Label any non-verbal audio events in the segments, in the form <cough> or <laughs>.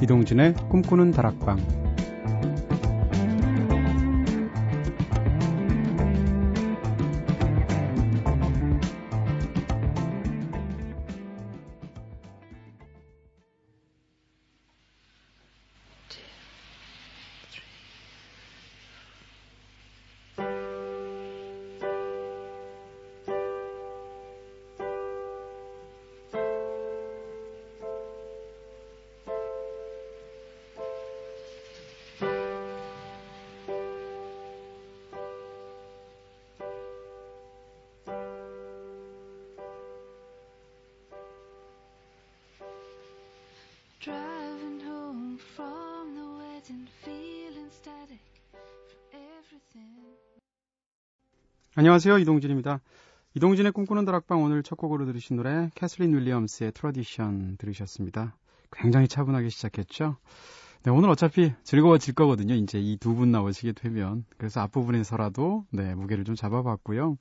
이동진의 꿈꾸는 다락방 안녕하세요. 이동진입니다. 이동진의 꿈꾸는 다락방 오늘 첫 곡으로 들으신 노래 캐슬린 윌리엄스의 Tradition 들으셨습니다. 굉장히 차분하게 시작했죠. 네, 오늘 어차피 즐거워질 거거든요. 이제 이 두 분 나오시게 되면. 그래서 앞부분에서라도 네, 무게를 좀 잡아봤고요.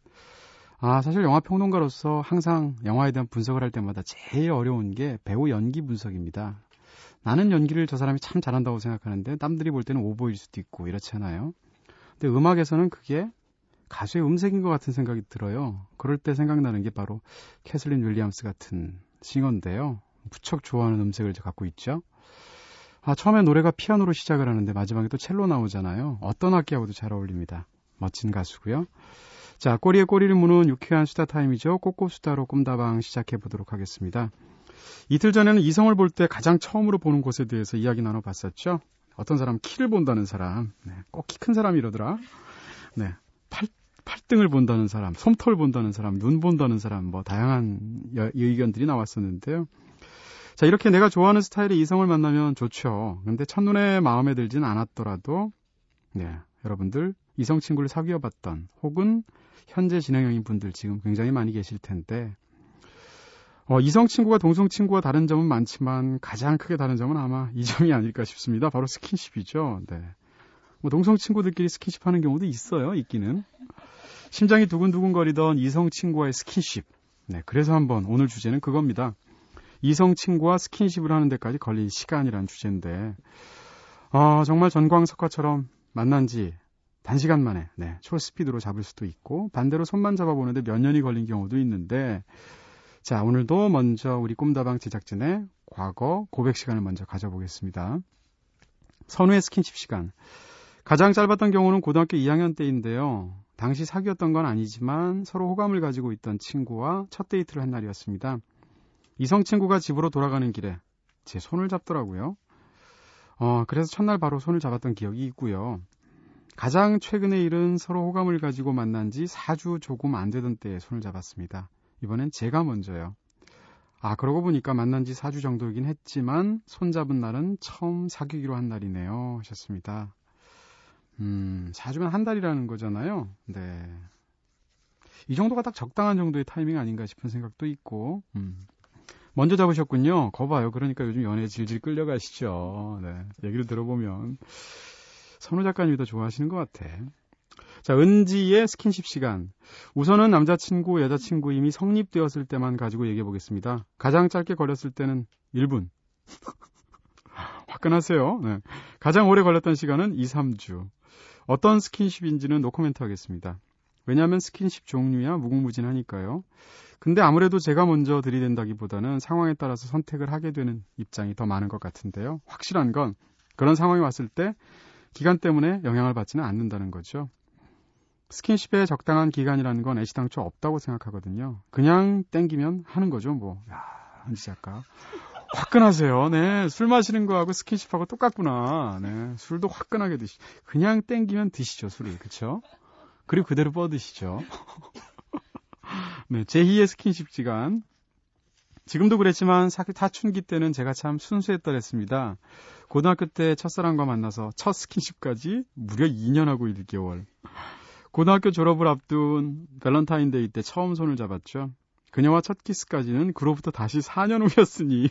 아, 사실 영화 평론가로서 항상 영화에 대한 분석을 할 때마다 제일 어려운 게 배우 연기 분석입니다. 나는 연기를 저 사람이 참 잘한다고 생각하는데 남들이 볼 때는 오버일 수도 있고 이렇잖아요. 근데 음악에서는 그게 가수의 음색인 것 같은 생각이 들어요. 그럴 때 생각나는 게 바로 캐슬린 윌리엄스 같은 싱어인데요. 무척 좋아하는 음색을 갖고 있죠. 아, 처음에 노래가 피아노로 시작을 하는데 마지막에 또 첼로 나오잖아요. 어떤 악기하고도 잘 어울립니다. 멋진 가수고요. 자, 꼬리에 꼬리를 무는 유쾌한 수다 타임이죠. 꼬꼬수다로 꿈다방 시작해 보도록 하겠습니다. 이틀 전에는 이성을 볼 때 가장 처음으로 보는 곳에 대해서 이야기 나눠봤었죠. 어떤 사람 키를 본다는 사람, 네, 꼭 키 큰 사람이러더라. 네, 팔, 팔등을 본다는 사람, 솜털 본다는 사람, 눈 본다는 사람, 뭐 다양한 여, 의견들이 나왔었는데요. 자, 이렇게 내가 좋아하는 스타일의 이성을 만나면 좋죠. 근데 첫눈에 마음에 들진 않았더라도, 네, 여러분들 이성 친구를 사귀어 봤던 혹은 현재 진행형인 분들 지금 굉장히 많이 계실 텐데, 어, 이성 친구가 동성 친구와 다른 점은 많지만 가장 크게 다른 점은 아마 이 점이 아닐까 싶습니다. 바로 스킨십이죠. 네. 뭐 동성 친구들끼리 스킨십 하는 경우도 있어요. 있기는. 심장이 두근두근거리던 이성 친구와의 스킨십. 네, 그래서 한번 오늘 주제는 그겁니다. 이성 친구와 스킨십을 하는 데까지 걸린 시간이란 주제인데, 어, 정말 전광석화처럼 만난 지 단시간 만에, 네, 초스피드로 잡을 수도 있고, 반대로 손만 잡아보는데 몇 년이 걸린 경우도 있는데, 자, 오늘도 먼저 우리 꿈다방 제작진의 과거 고백 시간을 먼저 가져보겠습니다. 선우의 스킨십 시간. 가장 짧았던 경우는 고등학교 2학년 때인데요. 당시 사귀었던 건 아니지만 서로 호감을 가지고 있던 친구와 첫 데이트를 한 날이었습니다. 이성 친구가 집으로 돌아가는 길에 제 손을 잡더라고요. 어, 그래서 첫날 바로 손을 잡았던 기억이 있고요. 가장 최근의 일은 서로 호감을 가지고 만난 지 4주 조금 안 되던 때에 손을 잡았습니다. 이번엔 제가 먼저요. 아, 그러고 보니까 만난 지 4주 정도이긴 했지만 손잡은 날은 처음 사귀기로 한 날이네요. 하셨습니다. 음, 4주면 한 달이라는 거잖아요. 네. 이 정도가 딱 적당한 정도의 타이밍 아닌가 싶은 생각도 있고, 음. 먼저 잡으셨군요. 거봐요. 그러니까 요즘 연애 질질 끌려가시죠. 네. 얘기를 들어보면. 선우 작가님이 더 좋아하시는 것 같아. 자, 은지의 스킨십 시간. 우선은 남자친구, 여자친구 이미 성립되었을 때만 가지고 얘기해 보겠습니다. 가장 짧게 걸렸을 때는 1분. <laughs> 화끈하세요. 네. 가장 오래 걸렸던 시간은 2, 3주. 어떤 스킨십인지는 노코멘트 하겠습니다. 왜냐하면 스킨십 종류야 무궁무진하니까요. 근데 아무래도 제가 먼저 들이댄다기보다는 상황에 따라서 선택을 하게 되는 입장이 더 많은 것 같은데요. 확실한 건 그런 상황이 왔을 때 기간 때문에 영향을 받지는 않는다는 거죠. 스킨십의 적당한 기간이라는 건 애시당초 없다고 생각하거든요. 그냥 땡기면 하는 거죠, 뭐. 야, 한지 작가. 화끈하세요. 네. 술 마시는 거하고 스킨십하고 똑같구나. 네. 술도 화끈하게 드시. 그냥 땡기면 드시죠, 술을. 그쵸? 그리고 그대로 뻗으시죠. <laughs> 네. 제2의 스킨십 시간. 지금도 그랬지만 사춘기 때는 제가 참 순수했더랬습니다. 고등학교 때 첫사랑과 만나서 첫 스킨십까지 무려 2년하고 1개월. 고등학교 졸업을 앞둔 밸런타인데이 때 처음 손을 잡았죠. 그녀와 첫 키스까지는 그로부터 다시 4년 후였으니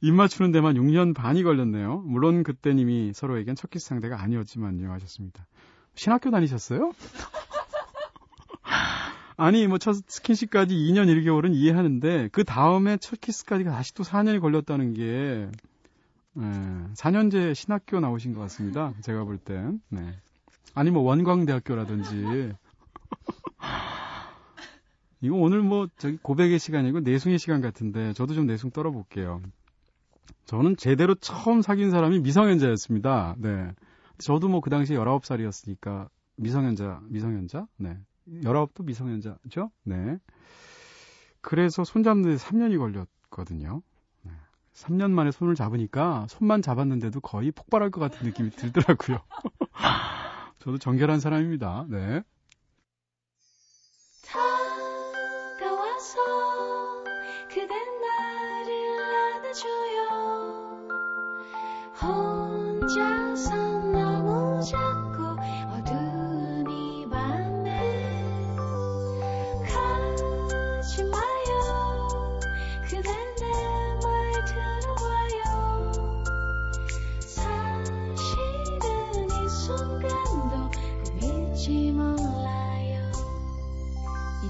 입 맞추는 데만 6년 반이 걸렸네요. 물론 그때 이미 서로에겐 첫 키스 상대가 아니었지만요 하셨습니다. 신학교 다니셨어요? <laughs> 아니 뭐 첫 스킨십까지 2년 1개월은 이해하는데 그 다음에 첫 키스까지가 다시 또 4년이 걸렸다는 게 네, 4년제 신학교 나오신 것 같습니다. 제가 볼 땐. 네. 아니 뭐 원광대학교라든지. 이거 오늘 뭐 저기 고백의 시간이고 내숭의 시간 같은데 저도 좀 내숭 떨어볼게요. 저는 제대로 처음 사귄 사람이 미성년자였습니다. 네. 저도 뭐 그 당시에 19살이었으니까 미성년자, 미성년자? 네. 19도 미성년자죠? 네. 그래서 손잡는데 3년이 걸렸거든요. 네. 3년 만에 손을 잡으니까 손만 잡았는데도 거의 폭발할 것 같은 느낌이 들더라고요. <laughs> 저도 정결한 사람입니다. 네.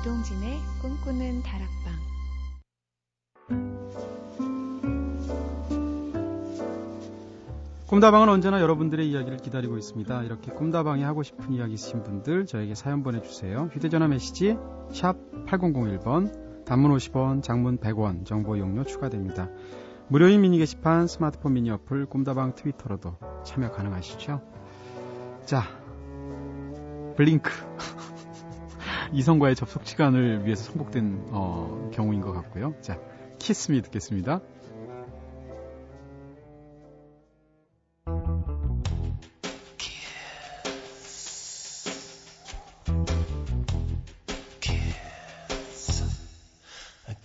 이동진의 꿈꾸는 다락방 꿈다방은 언제나 여러분들의 이야기를 기다리고 있습니다. 이렇게 꿈다방에 하고 싶은 이야기 있으신 분들 저에게 사연 보내주세요. 휴대전화 메시지 샵 8001번 단문 50원 장문 100원 정보 용료 추가됩니다. 무료인 미니 게시판 스마트폰 미니 어플 꿈다방 트위터로도 참여 가능하시죠. 자 블링크 <laughs> 이성과의 접속 시간을 위해서 선곡된 어, 경우인 것 같고요. 자 키스미 듣겠습니다.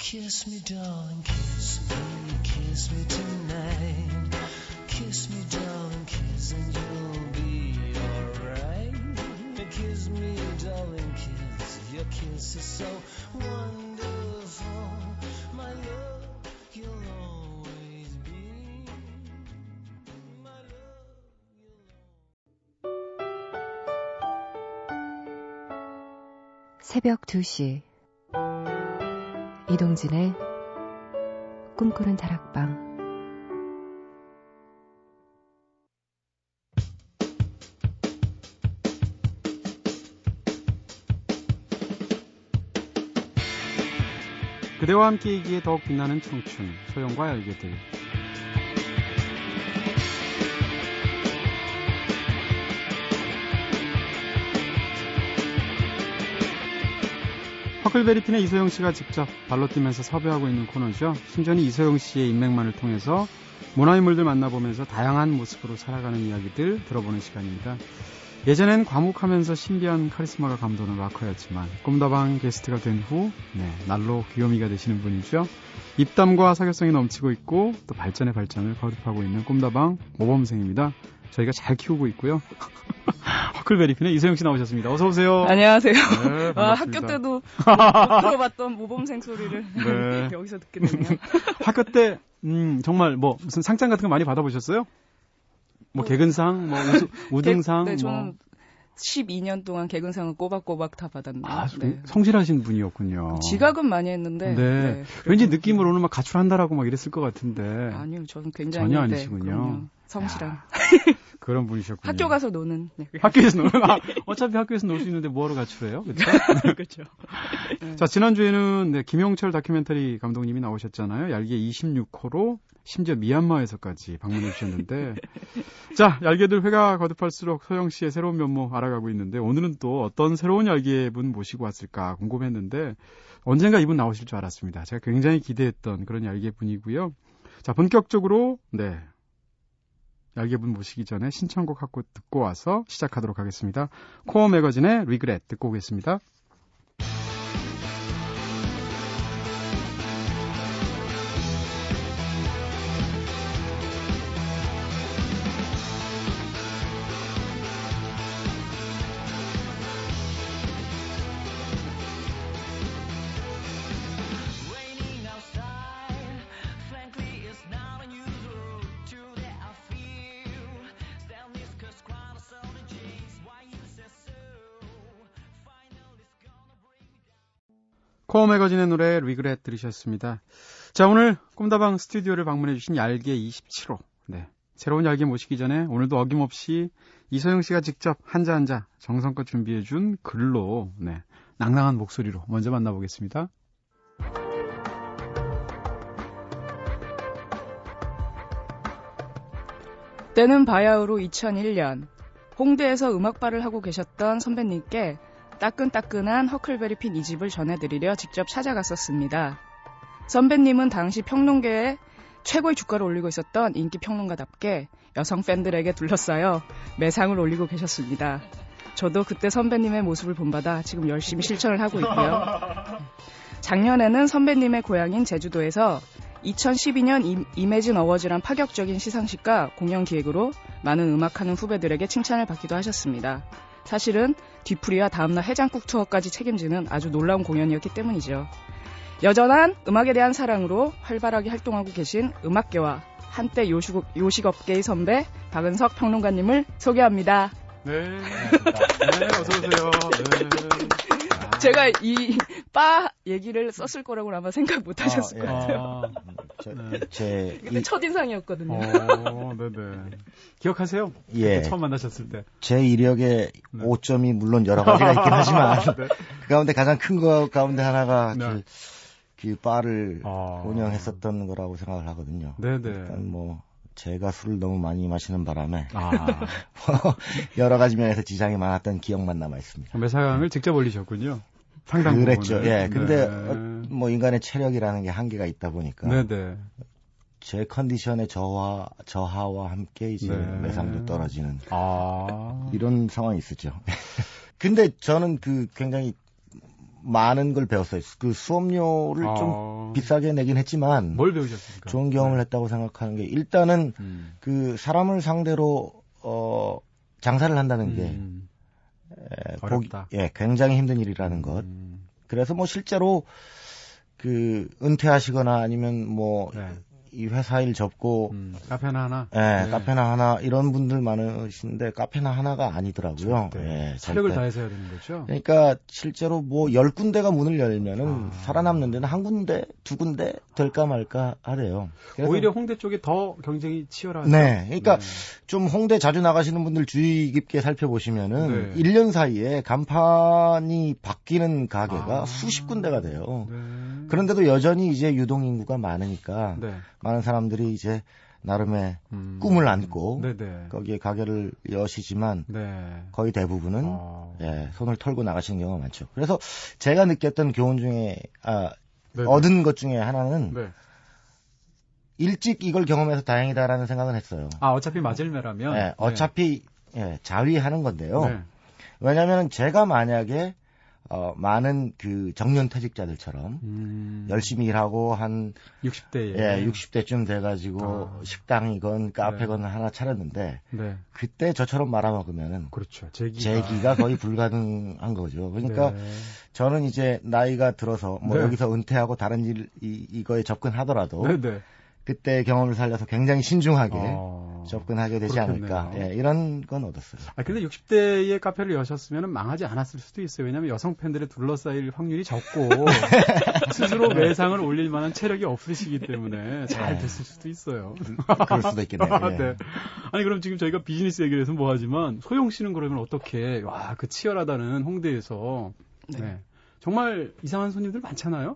Kiss me, darling, 새벽 2시. 이동진의 꿈꾸는 다락방. 그대와 함께이기에 더욱 빛나는 청춘 소영과 열개들 허클베리핀의 이소영 씨가 직접 발로 뛰면서 섭외하고 있는 코너죠. 순전히 이소영 씨의 인맥만을 통해서 문화인물들 만나보면서 다양한 모습으로 살아가는 이야기들 들어보는 시간입니다. 예전엔 과묵하면서 신비한 카리스마가 감도는 락커였지만 꿈다방 게스트가 된 후 네, 날로 귀요미가 되시는 분이죠. 입담과 사교성이 넘치고 있고 또 발전의 발전을 거듭하고 있는 꿈다방 모범생입니다. 저희가 잘 키우고 있고요. <laughs> 허클베리핀의 이소영 씨 나오셨습니다. 어서 오세요. 안녕하세요. 네, 와, 학교 때도 <laughs> 못 들어봤던 모범생 소리를 네. <laughs> 여기서 듣게 되네요. 학교 때 음, 정말 뭐 무슨 상장 같은 거 많이 받아보셨어요? 뭐 개근상, 뭐 우등상. 네, 저는 뭐. 12년 동안 개근상을 꼬박꼬박 다 받았네요. 아, 네. 성실하신 분이었군요. 지각은 많이 했는데. 네. 네 왠지 느낌으로는 막 가출한다라고 막 이랬을 것 같은데. 아니요, 저는 굉장히 전혀 아니시군요. 네, 성실한. <laughs> 그런 분이셨군요. 학교 가서 노는. 네. 학교에서 노는. 아, <laughs> 어차피 학교에서 놀 수 있는데 뭐하러 가출해요? 그렇죠? 그렇죠. <laughs> 네. 자 지난주에는 네, 김용철 다큐멘터리 감독님이 나오셨잖아요. 얄개 26호로 심지어 미얀마에서까지 방문해 주셨는데 자 얄개들 회가 거듭할수록 소영 씨의 새로운 면모 알아가고 있는데 오늘은 또 어떤 새로운 얄개 분 모시고 왔을까 궁금했는데 언젠가 이분 나오실 줄 알았습니다. 제가 굉장히 기대했던 그런 얄개 분이고요. 자 본격적으로 네 얄개분 모시기 전에 신청곡 한곡 듣고 와서 시작하도록 하겠습니다. 코어 매거진의 리그렛 듣고 오겠습니다. 코어 매거진의 노래 리그렛 들으셨습니다. 자, 오늘 꿈다방 스튜디오를 방문해주신 얄개 27호 네. 새로운 열기 모시기 전에 오늘도 어김없이 이소영 씨가 직접 한자 한자 정성껏 준비해준 글로 네, 낭낭한 목소리로 먼저 만나보겠습니다. 때는 바야흐로 2001년 홍대에서 음악바를 하고 계셨던 선배님께 따끈따끈한 허클베리 핀 이 집을 전해드리려 직접 찾아갔었습니다. 선배님은 당시 평론계에 최고의 주가를 올리고 있었던 인기 평론가답게 여성 팬들에게 둘러싸여 매상을 올리고 계셨습니다. 저도 그때 선배님의 모습을 본받아 지금 열심히 실천을 하고 있고요. 작년에는 선배님의 고향인 제주도에서 2012년 이매진 어워즈란 파격적인 시상식과 공연 기획으로 많은 음악하는 후배들에게 칭찬을 받기도 하셨습니다. 사실은 뒤풀이와 다음날 해장국 투어까지 책임지는 아주 놀라운 공연이었기 때문이죠. 여전한 음악에 대한 사랑으로 활발하게 활동하고 계신 음악계와 한때 요식, 요식업계의 선배 박은석 평론가님을 소개합니다. 네. 네, 어서오세요. 네. 제가 이 바 얘기를 썼을 거라고 아마 생각 못 하셨을 아, 것 같아요. 아, 저, 네. 제 이, 첫인상이었거든요. 어, 네네. 기억하세요? 예. 처음 만나셨을 때. 제 이력에 네. 5점이 물론 여러 가지가 있긴 하지만 <laughs> 네. 그 가운데 가장 큰 거 가운데 하나가 네. 그, 그 바를 아. 운영했었던 거라고 생각을 하거든요. 네네. 일단 뭐 제가 술을 너무 많이 마시는 바람에 아. <laughs> 여러 가지 면에서 지장이 많았던 기억만 남아 있습니다. 매상을 직접 올리셨군요. 상당 그랬죠. 부분은. 예. 근데 네. 어, 뭐 인간의 체력이라는 게 한계가 있다 보니까 네네. 제 컨디션의 저하 저하와 함께 이제 네. 매상도 떨어지는 아. 이런 상황이 있었죠. <laughs> 근데 저는 그 굉장히 많은 걸 배웠어요. 그 수업료를 아... 좀 비싸게 내긴 했지만 뭘 배우셨습니까? 좋은 경험을 네. 했다고 생각하는 게 일단은 음. 그 사람을 상대로 어 장사를 한다는 게 음. 에, 어렵다. 보기, 예, 굉장히 힘든 일이라는 것. 음. 그래서 뭐 실제로 그 은퇴하시거나 아니면 뭐 네. 이 회사 일 접고 음, 카페나 하나, 예, 네. 카페나 하나 이런 분들 많으신데 카페나 하나가 아니더라고요. 예, 체력을 다해서 해야 되는 거죠. 그러니까 실제로 뭐 열 군데가 문을 열면은 아. 살아남는 데는 한 군데, 두 군데 될까 말까 하래요. 오히려 홍대 쪽이 더 경쟁이 치열하죠. 네, 그러니까 네. 좀 홍대 자주 나가시는 분들 주의 깊게 살펴보시면은 네. 1년 사이에 간판이 바뀌는 가게가 아. 수십 군데가 돼요. 네. 그런데도 여전히 이제 유동 인구가 많으니까 네. 많은 사람들이 이제 나름의 음. 꿈을 안고 네네. 거기에 가게를 여시지만 네. 거의 대부분은 어. 예, 손을 털고 나가시는 경우가 많죠. 그래서 제가 느꼈던 교훈 중에 아, 얻은 것 중에 하나는 네. 일찍 이걸 경험해서 다행이다라는 생각은 했어요. 아 어차피 맞을매라면 예, 어차피 예, 자위하는 건데요. 네. 왜냐하면 제가 만약에 어, 많은 그 정년 퇴직자들처럼 음. 열심히 일하고 한 60대 예, 60대쯤 돼 가지고 아. 식당이건 카페건 네. 하나 차렸는데 네. 그때 저처럼 말아 먹으면은 그렇죠 재기가, 재기가 거의 불가능한 거죠. 그러니까 네. 저는 이제 나이가 들어서 뭐 네. 여기서 은퇴하고 다른 일 이, 이거에 접근하더라도 네, 네. 그때 경험을 살려서 굉장히 신중하게 어... 접근하게 되지 그렇겠네요. 않을까. 예, 이런 건 얻었어요. 아, 근데 60대에 카페를 여셨으면 망하지 않았을 수도 있어요. 왜냐하면 여성 팬들에 둘러싸일 확률이 적고 <laughs> 스스로 매상을 올릴 만한 체력이 없으시기 때문에 잘 네. 됐을 수도 있어요. 그럴 수도 있겠네요. <laughs> 예. 네. 아니 그럼 지금 저희가 비즈니스 얘기를 해서 뭐하지만 소영 씨는 그러면 어떻게 와 그 치열하다는 홍대에서 네. 네. 정말 이상한 손님들 많잖아요.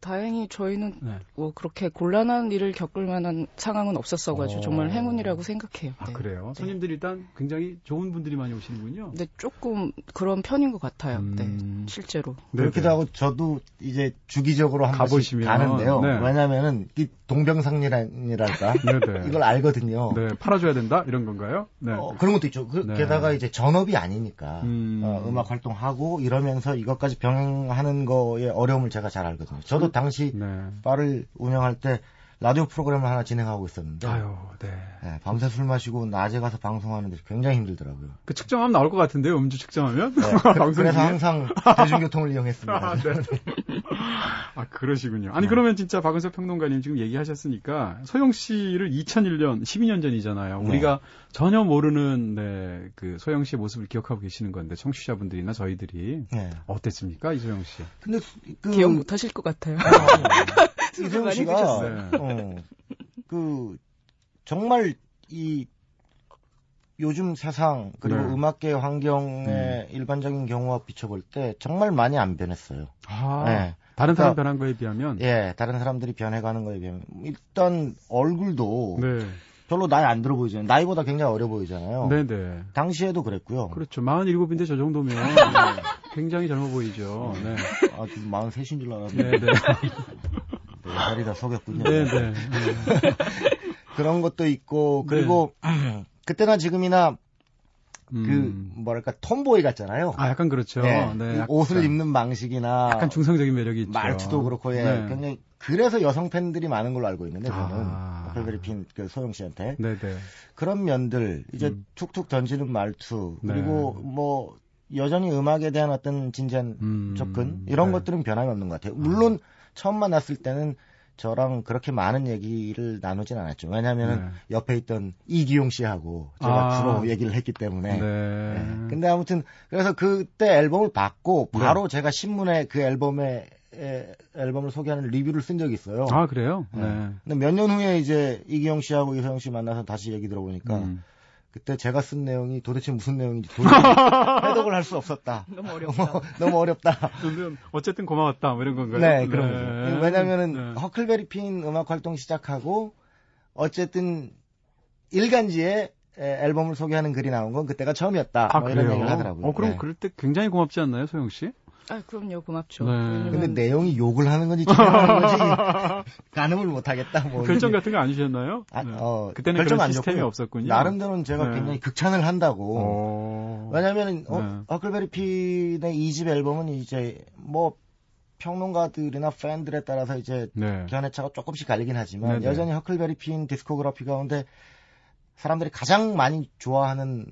다행히 저희는 네. 뭐 그렇게 곤란한 일을 겪을 만한 상황은 없었어가지고 어... 정말 행운이라고 생각해요. 아 네. 그래요? 손님들이 일단 굉장히 좋은 분들이 많이 오시는군요. 네, 조금 그런 편인 것 같아요. 음... 네, 실제로. 네, 그렇기도 하고 저도 이제 주기적으로 한 번씩 가는데요. 네. 왜냐하면은 이 동병상련이랄까 <laughs> 이걸 알거든요. 네, 팔아줘야 된다 이런 건가요? 네. 어, 그런 것도 있죠. 그, 네. 게다가 이제 전업이 아니니까 음... 어, 음악 활동하고 이러면서 이것까지 병행하는 거에 어려움을 제가 잘 알거든요. 저도 당시 네. 바를 운영할 때 라디오 프로그램을 하나 진행하고 있었는데 아유, 네. 네. 밤새 술 마시고 낮에 가서 방송하는데 굉장히 힘들더라고요. 그 측정하면 나올 것 같은데요, 음주 측정하면? 네, <laughs> 그, 래서 항상 대중교통을 이용했습니다. 아, 네. <laughs> 아, 그러시군요. 아니, 네. 그러면 진짜 박은석 평론가님 지금 얘기하셨으니까 소영 씨를 2001년, 12년 전이잖아요. 네. 우리가 전혀 모르는 네, 그 소영 씨의 모습을 기억하고 계시는 건데 청취자분들이나 저희들이 네. 어땠습니까, 이소영 씨? 근데 그... 기억 못 하실 것 같아요. 아, 이소영 씨가 어, 그 정말 이 요즘 세상 그리고 네. 음악계 환경의 음. 일반적인 경우와 비춰볼 때 정말 많이 안 변했어요. 아, 네. 다른 사람 그러니까, 변한 거에 비하면? 예, 다른 사람들이 변해가는 거에 비하면 일단 얼굴도 네. 별로 나이 안 들어 보이잖아요. 나이보다 굉장히 어려 보이잖아요. 네네. 당시에도 그랬고요. 그렇죠. 47인데 저 정도면 <laughs> 굉장히 젊어 보이죠. 네. 아, 지금 43인 줄 알았는데. 네네. <laughs> 네, 살이 다 속였군요. 네네. 네. <laughs> 그런 것도 있고, 그리고 네. <clears throat> 그때나 지금이나 그 음. 뭐랄까 톰보이 같잖아요. 아 약간 그렇죠. 네. 네 옷을 입는 방식이나 약간 중성적인 매력이 있죠. 말투도 그렇고 예. 네. 굉장히 그래서 여성 팬들이 많은 걸로 알고 있는데 저는 아. 펄베리핀 그 소영 씨한테 네네. 그런 면들 이제 음. 툭툭 던지는 말투 그리고 네. 뭐 여전히 음악에 대한 어떤 진지한 음. 접근 이런 네. 것들은 변함이 없는 것 같아요. 물론 아. 처음 만났을 때는 저랑 그렇게 많은 얘기를 나누진 않았죠. 왜냐하면 네. 옆에 있던 이기용 씨하고 제가 아. 주로 얘기를 했기 때문에. 네. 네. 근데 아무튼 그래서 그때 앨범을 받고 바로 네. 제가 신문에 그 앨범에 에, 앨범을 소개하는 리뷰를 쓴 적이 있어요. 아 그래요? 네. 네. 근데 몇 년 후에 이제 이기용 씨하고 이서영 씨 만나서 다시 얘기 들어보니까 음. 그때 제가 쓴 내용이 도대체 무슨 내용인지 도저히 <laughs> 해독을 할 수 없었다. 너무 어렵다. 너무 어렵다. 어쨌든 고마웠다. 뭐 이런 건가요? 네, 그런 네. 거죠. 왜냐면은 네. 허클베리 핀 음악 활동 시작하고 어쨌든 일간지에 앨범을 소개하는 글이 나온 건 그때가 처음이었다. 아, 뭐 이런 얘기를 하더라고요. 어, 그럼 네. 그럴 때 굉장히 고맙지 않나요, 소영 씨? 아, 그럼요. 고맙죠. 네. 왜냐면... 근데 내용이 욕을 하는 건지 칭찬하는 건지 <laughs> 가늠을 못 하겠다. 뭐 결정 같은 거 안 주셨나요? 아, 네. 어, 그때는 결정 안 시스템이 없었군요. 나름대로는 제가 네. 굉장히 극찬을 한다고. 어... 왜냐면 어, 네. 허클베리 핀의 2집 앨범은 이제 뭐 평론가들이나 팬들에 따라서 이제 네. 견해차가 조금씩 갈리긴 하지만 네네. 여전히 허클베리 핀 디스코그래피 가운데 사람들이 가장 많이 좋아하는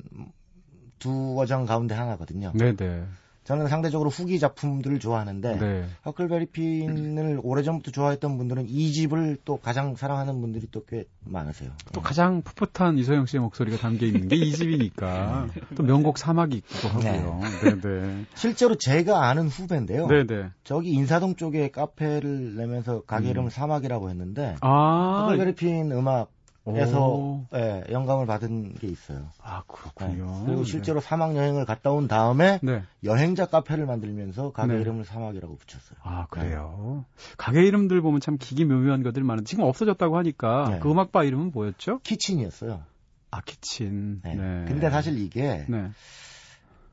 두 버전 가운데 하나거든요. 네네. 저는 상대적으로 후기 작품들을 좋아하는데 네. 허클베리 핀을 오래전부터 좋아했던 분들은 이 집을 또 가장 사랑하는 분들이 또 꽤 많으세요. 또 네. 가장 풋풋한 이소영 씨의 목소리가 담겨 있는 게 이 집이니까 또 명곡 사막이 있기도 하고요. 네. 네. 실제로 제가 아는 후배인데요. 네네. 저기 인사동 쪽에 카페를 내면서 가게 이름을 음. 사막이라고 했는데 아, 허클베리 핀 음악 에서 예, 영감을 받은 게 있어요. 아 그렇군요. 네. 그리고 실제로 네. 사막 여행을 갔다 온 다음에 네. 여행자 카페를 만들면서 가게 네. 이름을 사막이라고 붙였어요. 아 그래요. 네. 가게 이름들 보면 참 기기묘묘한 것들 많은. 지금 없어졌다고 하니까 네. 그 음악바 이름은 뭐였죠? 키친이었어요. 아 키친. 네. 근데 사실 이게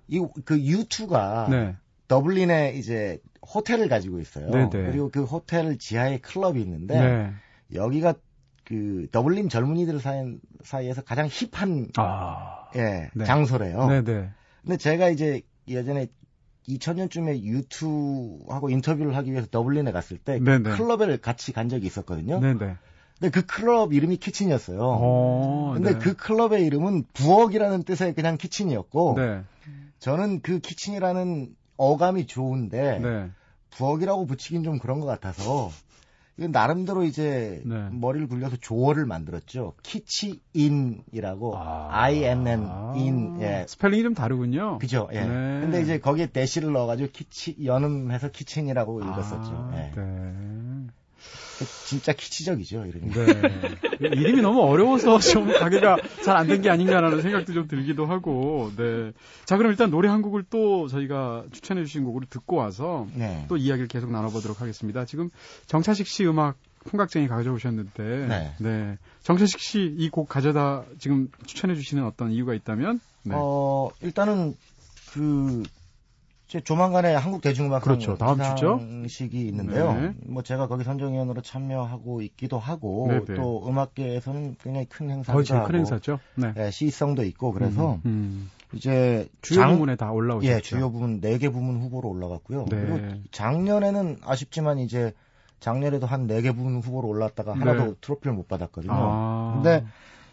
이그 U2가 더블린에 이제 호텔을 가지고 있어요. 네네. 그리고 그 호텔 지하에 클럽이 있는데 여기가 그 더블린 젊은이들 사이, 사이에서 가장 힙한 아, 예, 네. 장소래요. 네네. 근데 제가 이제 예전에 2000년쯤에 U2하고 인터뷰를 하기 위해서 더블린에 갔을 때 네네. 클럽에 같이 간 적이 있었거든요. 네네. 근데 그 클럽 이름이 Kitchen이었어요. 오, 근데 네. 그 클럽의 이름은 부엌이라는 뜻의 그냥 Kitchen이었고 네. 저는 그 Kitchen이라는 어감이 좋은데 네. 부엌이라고 붙이긴 좀 그런 것 같아서 이건 나름대로 이제 네. 머리를 굴려서 조어를 만들었죠. 키치인이라고 아. INN 인 예. 스펠링이 좀 다르군요. 그죠. 예. 네. 근데 이제 거기에 대시를 넣어가지고 키치 연음해서 키친이라고 읽었었죠. 아, 예. 네. 진짜 키치적이죠, 이름이. 네. 이름이 너무 어려워서 좀 가게가 잘 안 된 게 아닌가라는 생각도 좀 들기도 하고, 네. 자, 그럼 일단 노래 한 곡을 또 저희가 추천해주신 곡으로 듣고 와서 네. 또 이야기를 계속 나눠보도록 하겠습니다. 지금 정차식 씨 음악 풍각쟁이 가져오셨는데, 네. 네. 정차식 씨 이 곡 가져다 지금 추천해주시는 어떤 이유가 있다면? 네. 어, 일단은 그 조만간에 한국 대중음악 그렇죠. 다음 주죠. 식이 있는데요. 네. 뭐 제가 거기 선정위원으로 참여하고 있기도 하고 네네. 네. 또 음악계에서는 굉장히 큰 행사도 거의 큰 행사죠. 네. 네, 시성도 있고 그래서 음, 음. 이제 주요 장, 부문에 다 올라오죠. 예, 주요 부문 4개 부문 후보로 올라갔고요. 네. 그리고 작년에는 아쉽지만 이제 작년에도 한 4개 부문 후보로 올랐다가 하나도 네. 트로피를 못 받았거든요. 아. 근데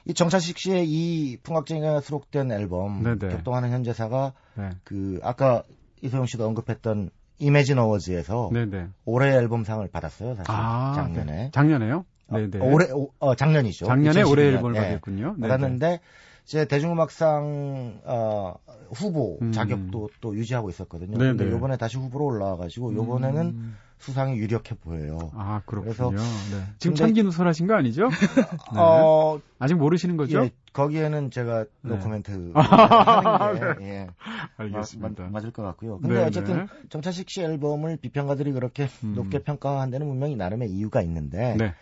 이 정찬식 씨의 이 풍악쟁이가 수록된 앨범 네네. 네. 격동하는 현대사가 네. 그 아까 이소영 씨도 언급했던 이매진 어워즈에서 네네. 올해 앨범상을 받았어요, 사실 아, 작년에. 네. 작년에요? 네, 네. 어, 올해 어, 작년이죠. 작년에 2012년. 올해 앨범을 네. 받았군요. 네, 받았는데 이제 대중음악상 어, 후보 음. 자격도 또 유지하고 있었거든요. 네네. 근데 요번에 다시 후보로 올라와 가지고 요번에는 음. 수상이 유력해 보여요. 아 그렇군요. 그래서 네. 지금 천기 누설하신 거 아니죠? <laughs> 네. 어, 아직 모르시는 거죠? 예, 거기에는 제가 노 코멘트 <laughs> 하는 게 예, 알겠습니다. 맞, 을것 같고요. 근데 네네. 어쨌든 정차식 씨 앨범을 비평가들이 그렇게 음. 높게 평가한 데는 분명히 나름의 이유가 있는데 네.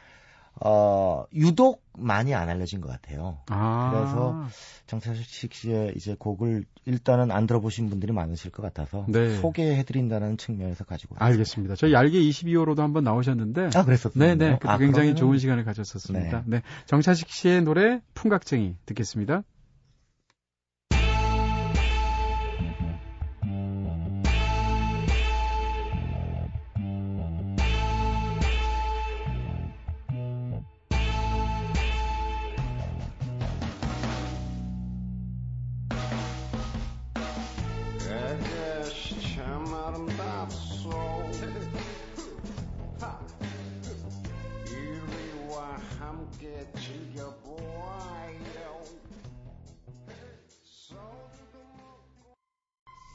어, 유독 많이 안 알려진 것 같아요. 아. 그래서 정찬식 씨의 이제 곡을 일단은 안 들어보신 분들이 많으실 것 같아서 네. 소개해드린다는 측면에서 가지고 알겠습니다. 저희 얄개 22호로도 한번 나오셨는데 아 그랬었군요. 네네 아, 굉장히 그러면... 좋은 시간을 가졌었습니다. 네. 네. 정찬식 씨의 노래 풍각쟁이 듣겠습니다.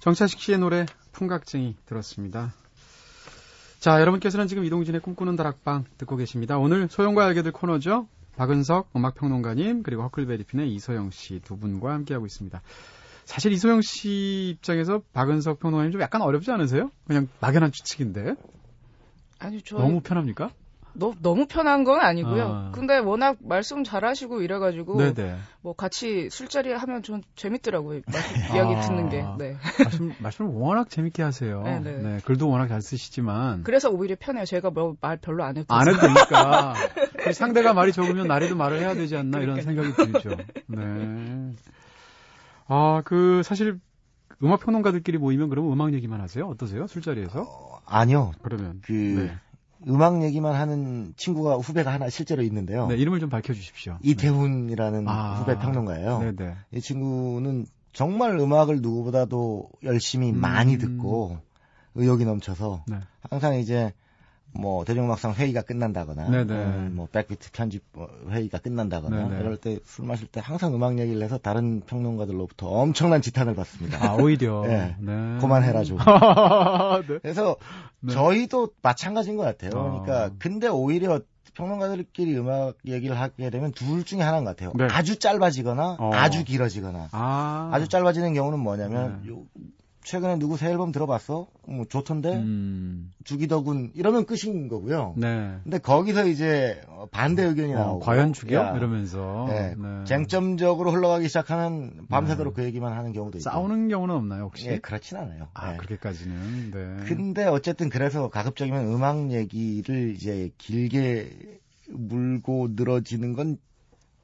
정찬식 씨의 노래 풍각쟁이 들었습니다. 자, 여러분께서는 지금 이동진의 꿈꾸는 다락방 듣고 계십니다. 오늘 소영과 알게 될 코너죠. 박은석 음악평론가님 그리고 허클베리핀의 이소영 씨 두 분과 함께하고 있습니다. 사실 이소영 씨 입장에서 박은석 평론가님 좀 약간 어렵지 않으세요? 그냥 막연한 추측인데. 아니, 저 너무 편합니까? 너, 너무 편한 건 아니고요. 아. 근데 워낙 말씀 잘하시고 이래가지고 네네. 뭐 같이 술자리 하면 좀 재밌더라고요. <laughs> 아. 이야기 듣는 게. 네. 말씀 말씀을 워낙 재밌게 하세요. 네네. 네, 글도 워낙 잘 쓰시지만. 그래서 오히려 편해요. 제가 뭐 말 별로 안 해도. 안 해도 되니까. <laughs> 상대가 말이 적으면 나래도 말을 해야 되지 않나 이런 생각이 들죠. 네. 아, 그 사실 음악 평론가들끼리 모이면 그럼 음악 얘기만 하세요? 어떠세요? 술자리에서? 어, 아니요. 그러면 그 네. 음악 얘기만 하는 친구가 후배가 하나 실제로 있는데요. 네, 이름을 좀 밝혀주십시오. 이태훈이라는 아, 후배 평론가예요. 네네. 이 친구는 정말 음악을 누구보다도 열심히 음, 많이 듣고 의욕이 넘쳐서 네. 항상 이제 뭐 대중음악상 회의가 끝난다거나 네네. 뭐 백비트 편집 회의가 끝난다거나 네네. 이럴 때 술 마실 때 항상 음악 얘기를 해서 다른 평론가들로부터 엄청난 지탄을 받습니다. 아 오히려 네. <laughs> 네. 그만해라 좀. <laughs> 네. 그래서 네. 저희도 마찬가지인 것 같아요. 아. 그러니까 근데 오히려 평론가들끼리 음악 얘기를 하게 되면 둘 중에 하나인 것 같아요. 네. 아주 짧아지거나 어. 아주 길어지거나. 아. 주 짧아지는 경우는 뭐냐면 네. 요, 최근에 누구 새 앨범 들어봤어? 뭐 좋던데? 음. 주기더군 이러면 끝인 거고요. 네. 근데 거기서 이제 반대 의견이 어, 나오고 과연 죽여? 이러면서 네. 네. 쟁점적으로 흘러가기 시작하면 밤새도록 네. 그 얘기만 하는 경우도 있고 싸우는 경우는 없나요 혹시? 예, 그렇진 않아요. 아 네. 그렇게까지는. 네. 근데 어쨌든 그래서 가급적이면 음악 얘기를 이제 길게 물고 늘어지는 건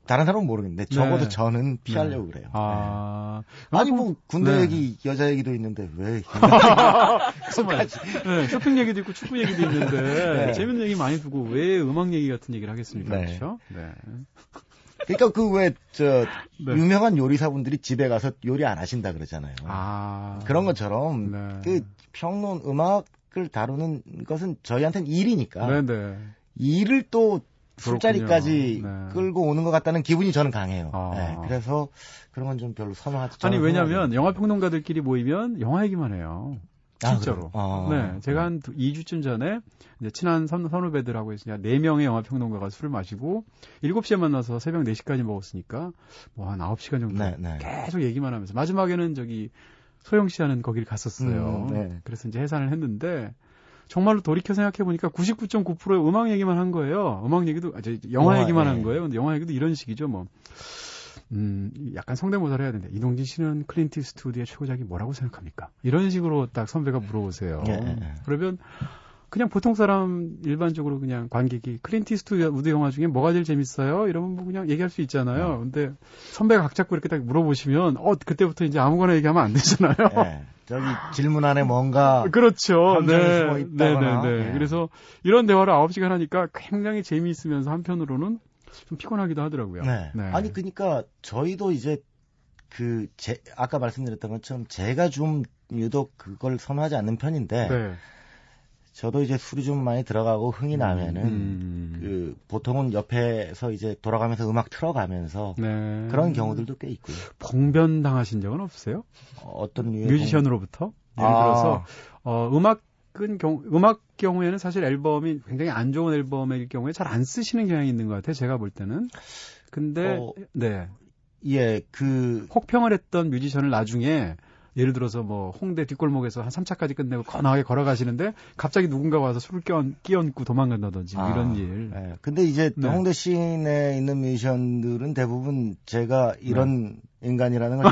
다른 사람은 모르겠는데 적어도 네. 저는 피하려고 네. 그래요. 아, 네. 아니 뭐 군대 네. 얘기, 여자 얘기도 있는데 왜? <laughs> 네, 쇼핑 얘기도 있고 축구 얘기도 있는데 네. 재밌는 얘기 많이 두고 왜 음악 얘기 같은 얘기를 하겠습니까? 네. 그렇죠? 네. 그러니까 그 왜저 네. 유명한 요리사분들이 집에 가서 요리 안 하신다 그러잖아요. 아, 그런 것처럼 그 평론 음악을 다루는 것은 저희한테는 일이니까. 네 네. 일을 또 술자리까지 네. 끌고 오는 것 같다는 기분이 저는 강해요. 아. 네, 그래서 그런 건 좀 별로 선호하지. 아니 왜냐하면 영화 평론가들끼리 모이면 영화 얘기만 해요. 아, 진짜로. 아, 네, 제가 한 2주쯤 전에 이제 친한 선, 선후배들하고 이제 4명의 영화 평론가가 술을 마시고 7시에 만나서 새벽 4시까지 먹었으니까 뭐 한 9시간 정도 네, 네. 계속 얘기만 하면서 마지막에는 저기 소영 씨 하는 거기를 갔었어요. 음, 네. 그래서 이제 해산을 했는데 정말로 돌이켜 생각해 보니까 99.9%의 음악 얘기만 한 거예요. 음악 얘기도 아, 영화, 영화 얘기만 예. 한 거예요. 근데 영화 얘기도 이런 식이죠. 뭐 음, 약간 성대모사를 해야 되는데 이동진 씨는 클린트 이스트우드의 최고작이 뭐라고 생각합니까? 이런 식으로 딱 선배가 물어보세요. 예, 예. 그러면 그냥 보통 사람 일반적으로 그냥 관객이 클린트 이스트우드 영화 중에 뭐가 제일 재밌어요? 이러면 뭐 그냥 얘기할 수 있잖아요. 근데 선배가 각 잡고 이렇게 딱 물어보시면 어 그때부터 이제 아무거나 얘기하면 안 되잖아요. 네. 저기 질문 안에 뭔가 그렇죠. 네. 네, 네, 네, 네. 그래서 이런 대화를 9시간 하니까 굉장히 재미있으면서 한편으로는 좀 피곤하기도 하더라고요. 네. 네. 아니 그러니까 저희도 이제 그 제 아까 말씀드렸던 것처럼 제가 좀 유독 그걸 선호하지 않는 편인데 네. 저도 이제 술이 좀 많이 들어가고 흥이 음, 나면은 음. 그 보통은 옆에서 이제 돌아가면서 음악 틀어가면서 네. 그런 경우들도 꽤 있고요. 봉변 당하신 적은 없으세요? 어, 떤 뮤지션으로부터? 예를 아. 들어서 어, 음악 음악은 경, 음악 경우에는 사실 앨범이 굉장히 안 좋은 앨범일 경우에 잘 안 쓰시는 경향이 있는 것 같아요. 제가 볼 때는. 근데 어, 네. 예, 그 혹평을 했던 뮤지션을 나중에 예를 들어서 뭐 홍대 뒷골목에서 한 3차까지 끝내고 건하게 걸어가시는데 갑자기 누군가 와서 술을 끼얹, 끼얹고 도망간다든지 뭐 아, 이런 일. 네. 근데 이제 네. 홍대 시내에 있는 뮤지션들은 대부분 제가 이런 네. 인간이라는 걸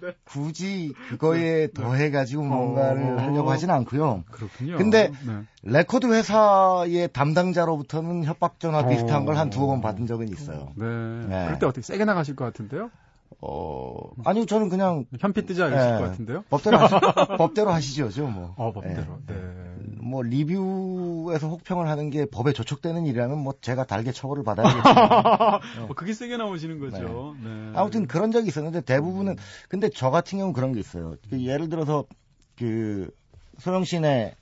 네. <laughs> 굳이 그거에 네. 더해가지고 어. 뭔가를 어... 하려고 하진 않고요. 그렇군요. 근데 네. 레코드 회사의 담당자로부터는 협박 전화 비슷한 어... 걸한 두어 번 받은 적은 있어요. 네. 네. 그럴 때 어떻게 세게 나가실 것 같은데요? 어, 아니요, 저는 그냥. 현피 뜨지 않으실 네, 것 같은데요? 법대로 하시, <laughs> 법대로 하시죠, 저 뭐. 어, 법대로. 네. 네. 뭐, 리뷰에서 혹평을 하는 게 법에 저촉되는 일이라면 뭐, 제가 달게 처벌을 받아야겠죠. <laughs> 어, 그게 세게 나오시는 거죠. 네. 네. 아무튼 그런 적이 있었는데, 대부분은, 근데 저 같은 경우는 그런 게 있어요. 그 예를 들어서, 그, 소영신의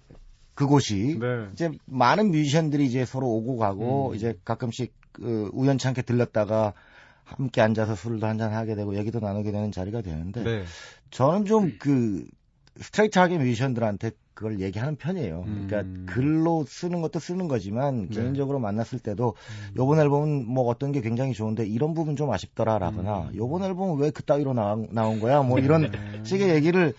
그곳이, 네. 이제 많은 뮤지션들이 이제 서로 오고 가고, 음. 이제 가끔씩, 그, 우연찮게 들렀다가, 함께 앉아서 술도 한잔 하게 되고 얘기도 나누게 되는 자리가 되는데 네. 저는 좀 그 스트레이트하게 뮤지션들한테 그걸 얘기하는 편이에요. 그러니까 음. 글로 쓰는 것도 쓰는 거지만 네. 개인적으로 만났을 때도 음. 요번 앨범은 뭐 어떤 게 굉장히 좋은데 이런 부분 좀 아쉽더라라거나 음. 요번 앨범은 왜 그따위로 나, 나온 거야 뭐 이런 네. 식의 얘기를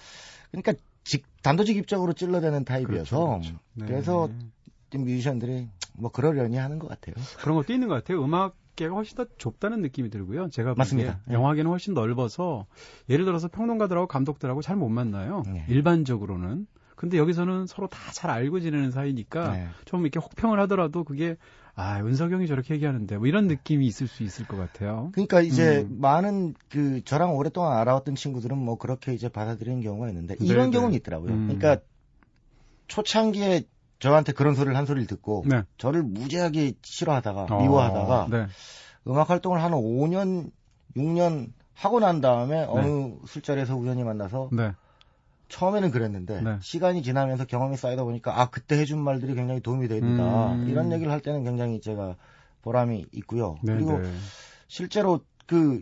그러니까 직, 단도직입적으로 찔러대는 타입이어서 그렇죠, 그렇죠. 네. 그래서 뮤지션들이 뭐 그러려니 하는 것 같아요. 그런 것도 있는 것 같아요. 음악 업계가 훨씬 더 좁다는 느낌이 들고요. 제가 맞습니다. 네. 영화계는 훨씬 넓어서 예를 들어서 평론가들하고 감독들하고 잘 못 만나요. 네. 일반적으로는. 근데 여기서는 서로 다 잘 알고 지내는 사이니까 네. 좀 이렇게 혹평을 하더라도 그게 아, 은석형이 저렇게 얘기하는데 뭐 이런 느낌이 있을 수 있을 것 같아요. 그러니까 이제 음. 많은 그 저랑 오랫동안 알아왔던 친구들은 뭐 그렇게 이제 받아들이는 경우가 있는데 이런 네 경우는 있더라고요. 음. 그러니까 초창기에 저한테 그런 소리를 한 소리를 듣고 네. 저를 무지하게 싫어하다가 어, 미워하다가 네. 음악 활동을 한 5년 6년 하고 난 다음에 네. 어느 술자리에서 우연히 만나서 네. 처음에는 그랬는데 네. 시간이 지나면서 경험이 쌓이다 보니까 아 그때 해준 말들이 굉장히 도움이 됩니다 음... 이런 얘기를 할 때는 굉장히 제가 보람이 있고요 네, 그리고 실제로 그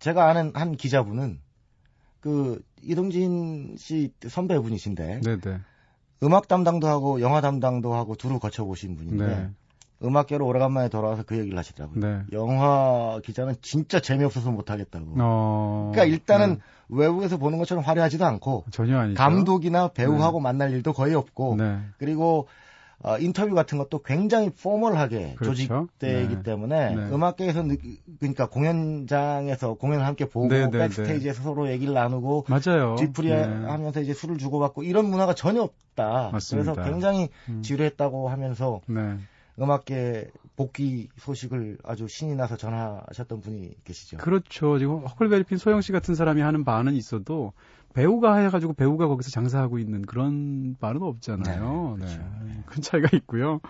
제가 아는 한 기자분은 그 이동진 씨 선배분이신데 네네. 음악 담당도 하고 영화 담당도 하고 두루 거쳐보신 분인데 네. 음악계로 오래간만에 돌아와서 그 얘기를 하시더라고요. 네. 영화 기자는 진짜 재미없어서 못하겠다고. 어... 그러니까 일단은 네. 외국에서 보는 것처럼 화려하지도 않고 전혀 아니죠. 감독이나 배우하고 네. 만날 일도 거의 없고 네. 그리고 어, 인터뷰 같은 것도 굉장히 포멀하게 그렇죠? 조직되기 네. 때문에 네. 음악계에서 그러니까 공연장에서 공연을 함께 보고 네, 네, 네. 백스테이지에서 서로 얘기를 나누고 맞아요. 뒤풀이 네. 하면서 이제 술을 주고받고 이런 문화가 전혀 없다. 맞습니다. 그래서 굉장히 음. 지루했다고 하면서 음악계 복귀 소식을 아주 신이 나서 전하셨던 분이 계시죠. 그렇죠. 지금 허클베리핀 소영 씨 같은 사람이 하는 바는 있어도 배우가 해가지고 배우가 거기서 장사하고 있는 그런 바는 없잖아요. 네, 그렇죠. 네. 큰 차이가 있고요.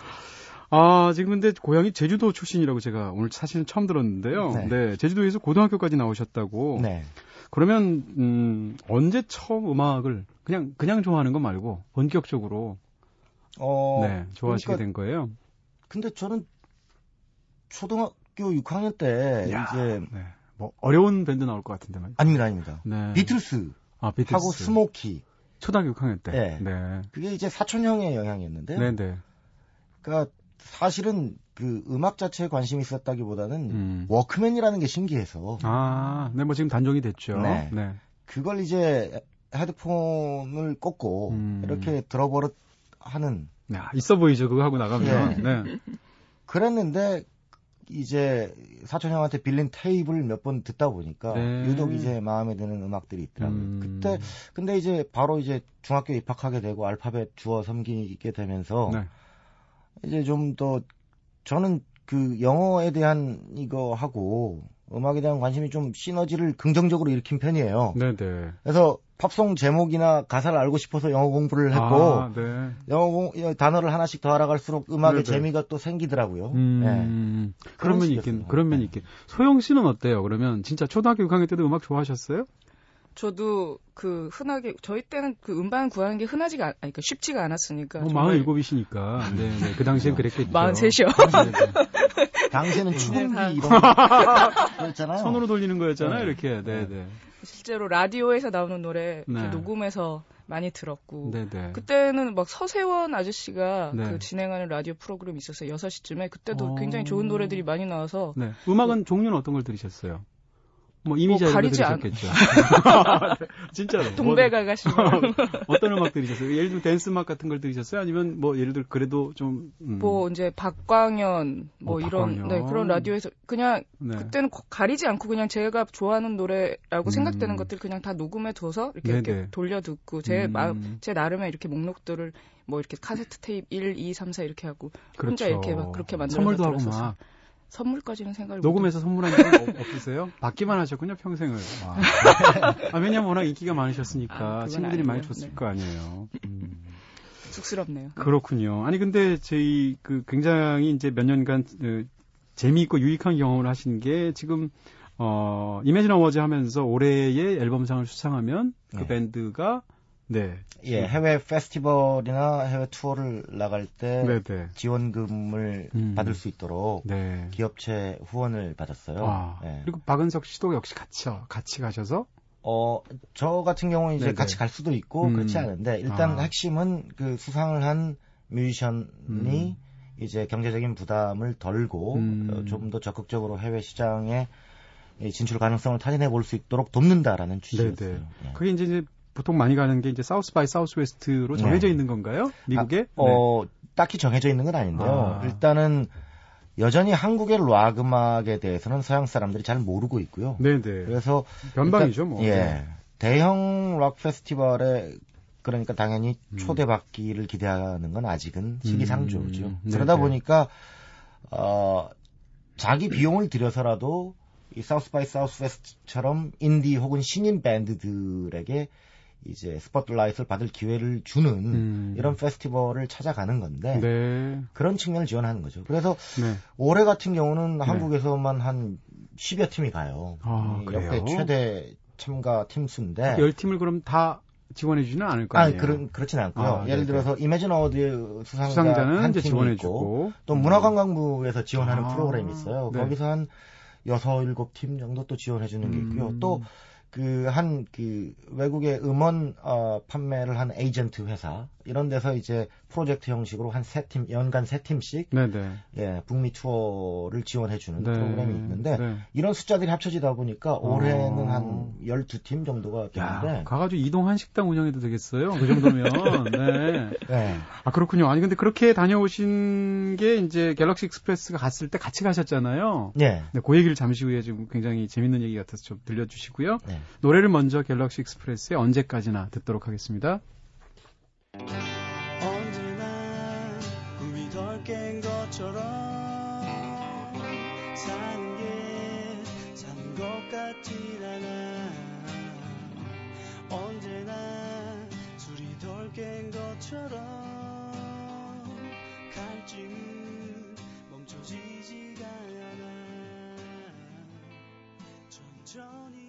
아, 지금 근데 고향이 제주도 출신이라고 제가 오늘 사실은 처음 들었는데요. 네. 네 제주도에서 고등학교까지 나오셨다고. 네. 그러면 음, 언제 처음 음악을 그냥 그냥 좋아하는 거 말고 본격적으로 어, 네, 좋아하시게 그러니까, 된 거예요? 근데 저는 초등학교 6학년 때 야, 이제 네. 뭐 어려운 밴드 나올 것 같은데 말이죠. 아닙니다, 아닙니다. 네. 비틀스. 아, 비틀스. 하고 스모키. 초등학교 6학년 때. 네. 네. 그게 이제 사촌 형의 영향이었는데. 네, 네. 그러니까 사실은 그 음악 자체에 관심이 있었다기보다는 음. 워크맨이라는 게 신기해서. 아, 네, 뭐 지금 단종이 됐죠. 네. 네. 그걸 이제 헤드폰을 꽂고 음. 이렇게 들어버릇 하는. 야, 있어 보이죠. 그거 하고 나가면. 네. 네. 그랬는데 이제 사촌 형한테 빌린 테이프를 몇 번 듣다 보니까 네. 유독 이제 마음에 드는 음악들이 있더라고요. 음. 그때 근데 이제 바로 이제 중학교 입학하게 되고 알파벳 주어 섬기게 되면서 네. 이제 좀 더 저는 그 영어에 대한 이거 하고 음악에 대한 관심이 좀 시너지를 긍정적으로 일으킨 편이에요. 네네. 네. 그래서 팝송 제목이나 가사를 알고 싶어서 영어 공부를 했고 아, 네. 영어 공, 단어를 하나씩 더 알아갈수록 음악의 네네. 네. 재미가 또 생기더라고요. 음, 네. 그런 면이 있긴 그런 면이 네. 있긴. 소영 씨는 어때요? 그러면 진짜 초등학교 6학년 때도 음악 좋아하셨어요? 저도 그 흔하게 저희 때는 그 음반 구하는 게 흔하지가 않, 아니, 그러니까 쉽지가 않았으니까. 어, 47이시니까. 네, 네. 그 당시엔 그랬겠죠. 43이요. 당시에는 추궁기 네, 이런 거였잖아요. <laughs> 손으로 돌리는 거였잖아요, 네. 이렇게. 네, 네. 실제로 라디오에서 나오는 노래 네. 녹음해서 많이 들었고 네네. 그때는 막 서세원 아저씨가 네. 그 진행하는 라디오 프로그램이 있었어요. 6시쯤에 그때도 어... 굉장히 좋은 노래들이 많이 나와서 네. 음악은 뭐, 종류는 어떤 걸 들으셨어요? 뭐 이미지 뭐 가리지 않겠죠. <laughs> 진짜로. <laughs> 동백아 가시 <laughs> 어떤 음악 들으셨어요? 예를 들면 댄스 음악 같은 걸 들으셨어요? 아니면 뭐 예를 들어 그래도 좀뭐 음. 이제 박광현 뭐 어, 이런 박광현. 네 그런 라디오에서 그냥 네. 그때는 가리지 않고 그냥 제가 좋아하는 노래라고 음. 생각되는 것들 그냥 다 녹음해 둬서 이렇게, 이렇게 돌려 듣고 제 음. 마음 제 나름의 이렇게 목록들을 뭐 이렇게 카세트 테이프 1, 2, 3, 4 이렇게 하고 그렇죠. 혼자 이렇게 막 그렇게 만들어서 선물도 하고 막 선물까지는 생각을 녹음해서 선물한 적은 없으세요? <laughs> 받기만 하셨군요 평생을. 아, 왜냐면 워낙 인기가 많으셨으니까 아, 친구들이 아니고요. 많이 줬을 네. 거 아니에요. 음. 쑥스럽네요. 그렇군요. 아니 근데 저희 그 굉장히 이제 몇 년간 그 재미있고 유익한 경험을 하신 게 지금 어 이매진 어워즈 하면서 올해의 앨범상을 수상하면 그 네. 밴드가 네. 예, 해외 페스티벌이나 해외 투어를 나갈 때 네네. 네. 지원금을 음. 받을 수 있도록 네. 기업체 후원을 받았어요. 아, 네. 그리고 박은석 씨도 역시 같이 같이 가셔서 어, 저 같은 경우는 이제 네네. 같이 갈 수도 있고 음. 그렇지 않은데 일단 아. 핵심은 그 수상을 한 뮤지션이 음. 이제 경제적인 부담을 덜고 음. 어, 좀 더 적극적으로 해외 시장에 진출 가능성을 타진해 볼 수 있도록 돕는다라는 취지였어요. 네. 그게 이제 보통 많이 가는 게 이제 South by Southwest로 정해져 네. 있는 건가요? 미국에? 아, 어, 네. 딱히 정해져 있는 건 아닌데요. 아. 일단은 여전히 한국의 락 음악에 대해서는 서양 사람들이 잘 모르고 있고요. 네네. 네. 그래서 변방이죠, 뭐. 예. 네. 대형 락 페스티벌에 그러니까 당연히 음. 초대받기를 기대하는 건 아직은 시기상조죠. 음. 그러다 보니까 어 자기 비용을 들여서라도 이 사우스 바이 사우스 웨스트처럼 인디 혹은 신인 밴드들에게 이제 스포트라이트를 받을 기회를 주는 음. 이런 페스티벌을 찾아가는 건데 네. 그런 측면을 지원하는 거죠. 그래서 네. 올해 같은 경우는 네. 한국에서만 한 10여 팀이 가요. 아, 역대 최대 참가 팀 수인데 10팀을 그럼 다 지원해 주지는 않을 거 아니에요? 아, 그런 그렇진 않고요. 아, 예를 들어서 이매진 어워드 수상자 수상자는 한 팀이 지원해 있고 또 문화관광부에서 지원하는 아, 프로그램이 있어요. 네. 거기서 한 여섯 일곱 팀 정도 또 지원해 주는 게 있고요. 음. 또 그 한그 그 외국의 음원 어 판매를 한 에이전트 회사 이런 데서 이제 프로젝트 형식으로 한 세 팀 연간 세 팀씩 네네. 예 북미 투어를 지원해 주는 네. 프로그램이 있는데 네. 이런 숫자들이 합쳐지다 보니까 올해는 어... 한 12팀 정도가 되는데 가가지고 이동 한식당 운영해도 되겠어요 그 정도면 네. 네. 아 그렇군요 아니 근데 그렇게 다녀오신 게 이제 갤럭시 익스프레스가 갔을 때 같이 가셨잖아요 네. 네. 그 얘기를 잠시 후에 지금 굉장히 재밌는 얘기 같아서 좀 들려주시고요 네. 노래를 먼저 갤럭시 익스프레스의 언제까지나 듣도록 하겠습니다. 언제나 꿈이 덜 깬 것처럼 사는 게 사는 것 같진 않아. 언제나 술이 덜 깬 것처럼 갈증은 멈춰지지가 않아. 천천히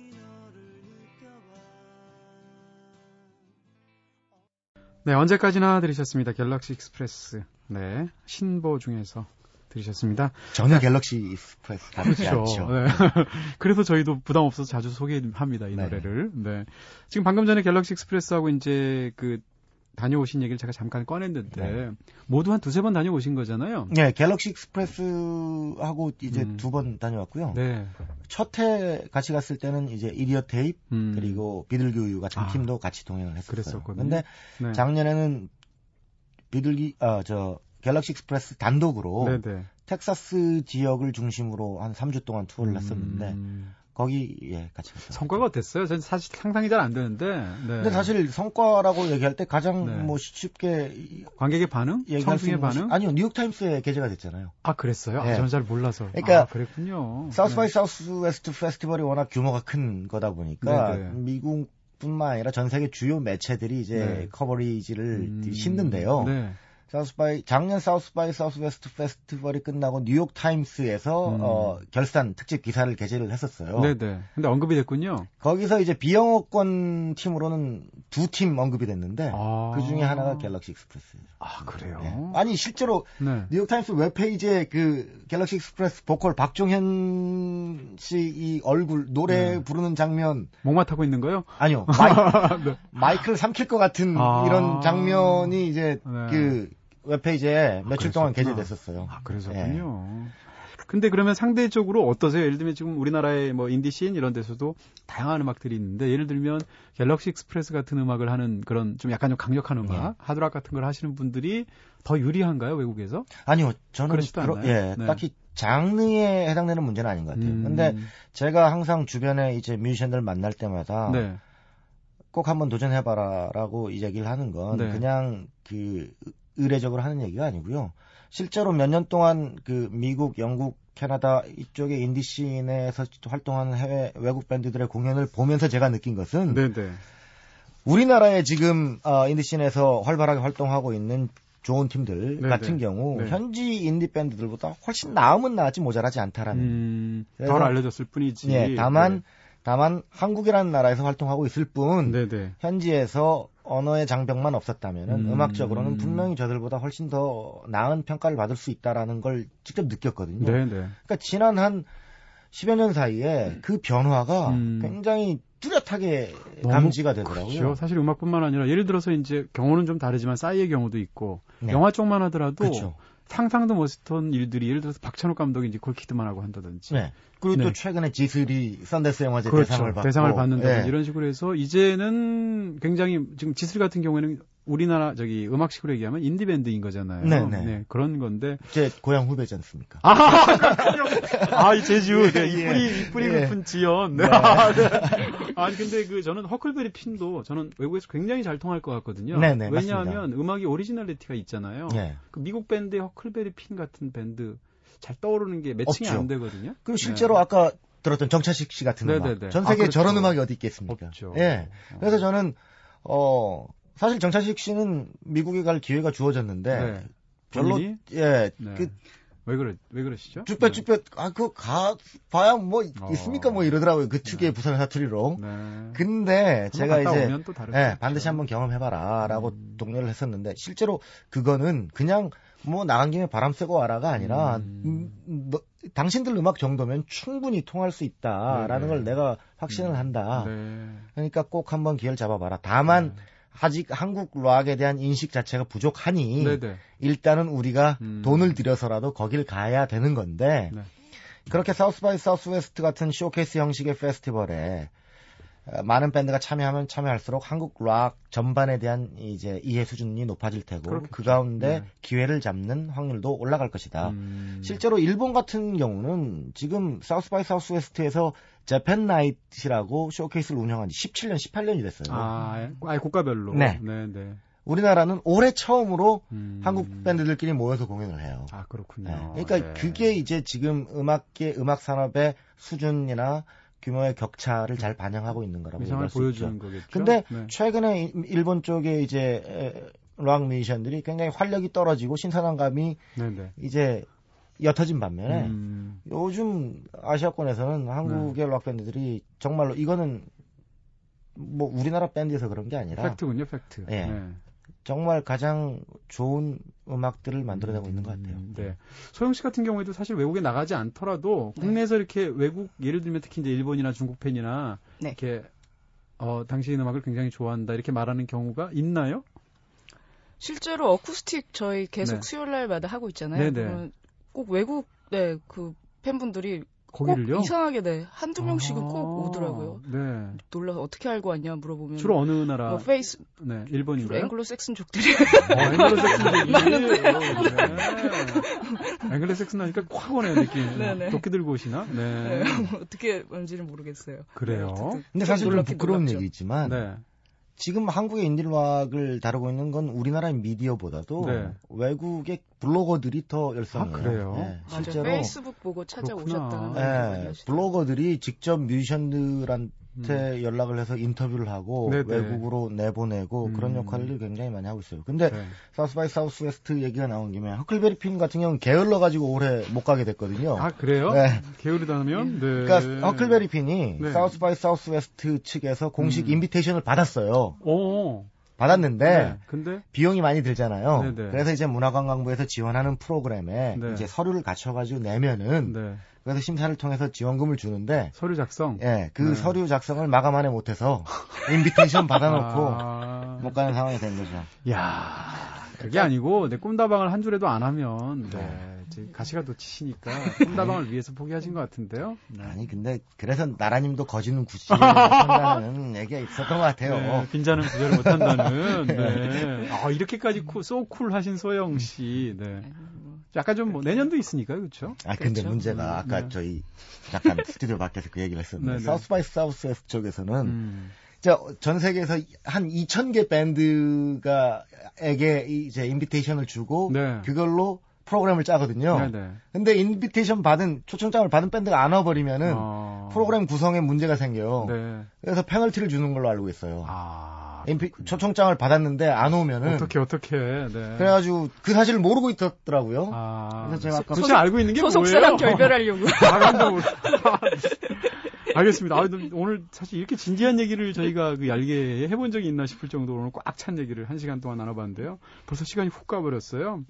네, 언제까지나 들으셨습니다. 갤럭시 익스프레스. 네, 신보 중에서 들으셨습니다. 전혀 갤럭시 익스프레스 다르지 그렇죠. 네. <laughs> 그래서 저희도 부담 없어서 자주 소개합니다, 이 네. 노래를. 네. 지금 방금 전에 갤럭시 익스프레스하고 이제 그 다녀오신 얘기를 제가 잠깐 꺼냈는데 네. 모두 한 두세 번 다녀오신 거잖아요. 네, 갤럭시 익스프레스하고 이제 음. 두번 다녀왔고요. 네. 첫해 같이 갔을 때는 이제 이디오테잎 음. 그리고 비둘기우유 같은 아. 팀도 같이 동행을 했었어요. 그랬었거든요. 근데 네. 작년에는 비둘기 아저 갤럭시 익스프레스 단독으로 네네. 네. 텍사스 지역을 중심으로 한 3주 동안 투어를 음. 했었는데 거기 예 같이 갔어요. 성과가 어땠어요? 저는 사실 상상이 잘 안 되는데. 네. 근데 사실 성과라고 얘기할 때 가장 네. 뭐 쉽게 관객의 반응, 청중의 반응? 아니요 뉴욕 타임스에 게재가 됐잖아요. 아 그랬어요? 네. 아, 저는 잘 몰라서. 그러니까 아, 그랬군요. 사우스 바이 사우스 웨스트 페스티벌이 워낙 규모가 큰 거다 보니까 네네. 네. 미국뿐만 아니라 전 세계 주요 매체들이 이제 네. coverage를 음... 싣는데요. 네. 사우스바이 작년 사우스바이 사우스웨스트 페스티벌이 끝나고 뉴욕 타임스에서 음. 어, 결산 특집 기사를 게재를 했었어요. 네네. 근데 언급이 됐군요. 거기서 이제 비영어권 팀으로는 두 팀 언급이 됐는데 아. 그 중에 하나가 갤럭시 익스프레스예요. 아 그래요? 네. 아니 실제로 네. 뉴욕 타임스 웹페이지에 그 갤럭시 익스프레스 보컬 박종현 씨 이 얼굴 노래 네. 부르는 장면 목마 타고 있는 거요? 아니요. 마이, <laughs> 네. 마이크를 삼킬 것 같은 아. 이런 장면이 이제 네. 그 웹페이지에 며칠 아, 동안 게재됐었어요. 아, 그러셨군요. 예. 근데 그러면 상대적으로 어떠세요? 예를 들면 지금 우리나라의 뭐 인디씬 이런 데서도 다양한 음악들이 있는데 예를 들면 갤럭시 익스프레스 같은 음악을 하는 그런 좀 약간 좀 강력한 음악, 예. 하드락 같은 걸 하시는 분들이 더 유리한가요, 외국에서? 아니요. 저는 그러, 예, 네. 딱히 장르에 해당되는 문제는 아닌 것 같아요. 음. 근데 제가 항상 주변에 이제 뮤지션들 만날 때마다 네. 꼭 한번 도전해봐라라고 이 얘기를 하는 건 네. 그냥 그 의례적으로 하는 얘기가 아니고요. 실제로 몇 년 동안 그 미국, 영국, 캐나다 이쪽의 인디 씬에서 활동하는 해외 외국 밴드들의 공연을 보면서 제가 느낀 것은 네네. 우리나라에 지금 어, 인디 씬에서 활발하게 활동하고 있는 좋은 팀들 네네. 같은 경우 네. 현지 인디 밴드들보다 훨씬 나으면 낫지 모자라지 않다라는 음, 덜 알려졌을 뿐이지. 예, 다만 네. 다만 한국이라는 나라에서 활동하고 있을 뿐 네네. 현지에서 언어의 장벽만 없었다면은 음. 악적으로는 분명히 저들보다 훨씬 더 나은 평가를 받을 수 있다라는 걸 직접 느꼈거든요. 네네. 그러니까 지난 한 10여 년 사이에 그 변화가 음. 굉장히 뚜렷하게 감지가 되더라고요. 그렇죠. 사실 음악뿐만 아니라 예를 들어서 이제 경우는 좀 다르지만 싸이의 경우도 있고 네. 영화 쪽만 하더라도 그렇죠. 상상도 못했던 일들이 예를 들어서 박찬욱 감독이 니콜 키드만하고 한다든지. 네. 그리고 네. 또 최근에 지슬이 선댄스 영화제 그렇죠. 대상을 받고 대상을 받는다든지 네. 이런 식으로 해서 이제는 굉장히 지금 지슬 같은 경우에는 우리나라 저기 음악식으로 얘기하면 인디 밴드인 거잖아요. 네네. 네. 네, 그런 건데 제 고향 후배지 않습니까? 아, 아, 이 제주 네, 이 뿌리 이 뿌리 예. 깊은 지연. 네. 아, 네. 아니 근데 그 저는 허클베리 핀도 저는 외국에서 굉장히 잘 통할 것 같거든요. 네네, 왜냐하면 맞습니다. 음악이 originality가 있잖아요. 네. 그 미국 밴드의 허클베리 핀 같은 밴드 잘 떠오르는 게 매칭이 없죠. 안 되거든요. 그리고 실제로 네. 아까 들었던 정차식 씨 같은 네네네. 음악. 전 세계에 아, 그렇죠. 저런 음악이 어디 있겠습니까? 없죠. 예. 그래서 저는 어 사실 정차식 씨는 미국에 갈 기회가 주어졌는데 네. 별로 본인이? 예. 네. 그, 왜 그래 왜 그러시죠? 쭈뼛쭈뼛 아그 가 봐야 뭐 어. 있습니까 뭐 이러더라고요 그 특유의 네. 부산 사투리로. 네. 근데 제가 이제 예, 반드시 한번 경험해봐라라고 음. 독려를 했었는데 실제로 그거는 그냥 뭐 나간 김에 바람 쐬고 와라가 아니라 음. 음, 너, 당신들 음악 정도면 충분히 통할 수 있다라는 네네. 걸 내가 확신을 음. 한다. 네. 그러니까 꼭 한번 기회를 잡아봐라. 다만 네. 아직 한국 락에 대한 인식 자체가 부족하니 네네. 일단은 우리가 음. 돈을 들여서라도 거길 가야 되는 건데 네. 그렇게 사우스 바이 사우스 웨스트 같은 쇼케이스 형식의 페스티벌에 어, 많은 밴드가 참여하면 참여할수록 한국 락 전반에 대한 이제 이해 수준이 높아질 테고 그렇겠죠. 그 가운데 네. 기회를 잡는 확률도 올라갈 것이다. 음. 실제로 일본 같은 경우는 지금 사우스 바이 사우스 웨스트에서 재팬 나이트라고 쇼케이스를 운영한 지 17년, 18년이 됐어요. 아, 아예 국가별로. 네. 네, 네. 우리나라는 올해 처음으로 음... 한국 밴드들끼리 모여서 공연을 해요. 아, 그렇군요. 네. 그러니까 네. 그게 이제 지금 음악계, 음악 산업의 수준이나 규모의 격차를 잘 반영하고 있는 거라고 얘기할 수 보여주는 있죠. 거겠죠. 근데 네. 최근에 일본 쪽에 이제 락 뮤지션들이 굉장히 활력이 떨어지고 신선한 감이 네네. 이제 옅어진 반면에 음. 요즘 아시아권에서는 한국의 네. 락 밴드들이 정말로 이거는 뭐 우리나라 밴드에서 그런 게 아니라 팩트군요, 팩트. 예. 네. 정말 가장 좋은 음악들을 만들어내고 음, 있는 것 같아요. 네. 소영 씨 같은 경우에도 사실 외국에 나가지 않더라도 네. 국내에서 이렇게 외국 예를 들면 특히 이제 일본이나 중국 팬이나 네. 이렇게 어 당신의 음악을 굉장히 좋아한다 이렇게 말하는 경우가 있나요? 실제로 어쿠스틱 저희 계속 네. 수요일 날마다 하고 있잖아요. 네네. 꼭 외국 네 그 팬분들이 거기를요? 이상하게 네 한두 명씩은 아, 꼭 오더라고요. 네. 놀라서 어떻게 알고 왔냐 물어보면 주로 어느 나라? 뭐 페이스 네 일본인가요? 앵글로색슨족들이 어, 앵글로색슨족이 많은데. 네. 앵글로색슨 하니까 확 오네요 느낌. 네네. 도끼 들고 오시나? 네. 네. <laughs> 어떻게 뭔지는 모르겠어요. 그래요. 네, 근데 사실 좀 부끄러운 놀랍죠. 얘기지만 네. 지금 한국의 인디락을 다루고 있는 건 우리나라의 미디어보다도 네. 외국의 블로거들이 더 열성이에요. 아, 그래요? 네, 실제로 페이스북 보고 찾아오셨다는 네, 블로거들이 직접 뮤지션들한테 음. 연락을 해서 인터뷰를 하고 네네. 외국으로 내보내고 음. 그런 역할을 굉장히 많이 하고 있어요. 근데 네. South by Southwest 얘기가 나온 김에 허클베리 핀 같은 경우는 게을러 가지고 올해 못 가게 됐거든요. 아 그래요? 네. 게으르다면? 네. 그러니까 허클베리 핀이 네. South by Southwest 측에서 공식 음. invitation을 받았어요. 오. 받았는데 네, 근데? 비용이 많이 들잖아요. 네네. 네. 그래서 이제 문화관광부에서 지원하는 프로그램에 네. 이제 서류를 갖춰가지고 내면은 네. 그래서 심사를 통해서 지원금을 주는데 서류 작성. 예, 그 네. 서류 작성을 마감 안에 못해서 invitation <laughs> 받아놓고 아... 못 가는 상황이 된 거죠. 야. 그게 아니고 내 꿈다방을 한 줄에도 안 하면 네, 네. 이제 가시가 놓치시니까 꿈다방을 위해서 포기하신 것 같은데요. 네. 아니 근데 그래서 나라님도 거지는 구제를 못한다는 <laughs> 얘기가 있었던 것 같아요. 네, 빈자는 구제를 못한다는. 네. 아 이렇게까지 cool, so cool 하신 소영 씨. 네. 약간 좀 뭐 내년도 있으니까 그렇죠. 아 근데 그렇죠? 문제가 아까 네. 저희 잠깐 <laughs> 스튜디오 밖에서 그 얘기를 했었는데. South by South 쪽에서는 음. 전 세계에서 한 2,000개 밴드가 에게 이제 invitation을 주고 네. 그걸로 프로그램을 짜거든요. 네네. 네. 근데 인비테이션 받은 초청장을 받은 밴드가 안 와버리면은 어... 프로그램 구성에 문제가 생겨요. 네. 그래서 페널티를 주는 걸로 알고 있어요. 아... 인피, 초청장을 받았는데 안 오면은 어떻게 어떻게 네. 그래가지고 그 사실을 모르고 있었더라고요. 아... 그래서 제가 아까 도대체 알고 있는 게 소속사랑 뭐예요? 결별하려고. <laughs> <laughs> 아, 알겠습니다. 아, 오늘 사실 이렇게 진지한 얘기를 저희가 그 얄게 해본 적이 있나 싶을 정도로 오늘 꽉 찬 얘기를 한 시간 동안 나눠봤는데요. 벌써 시간이 훅 가버렸어요.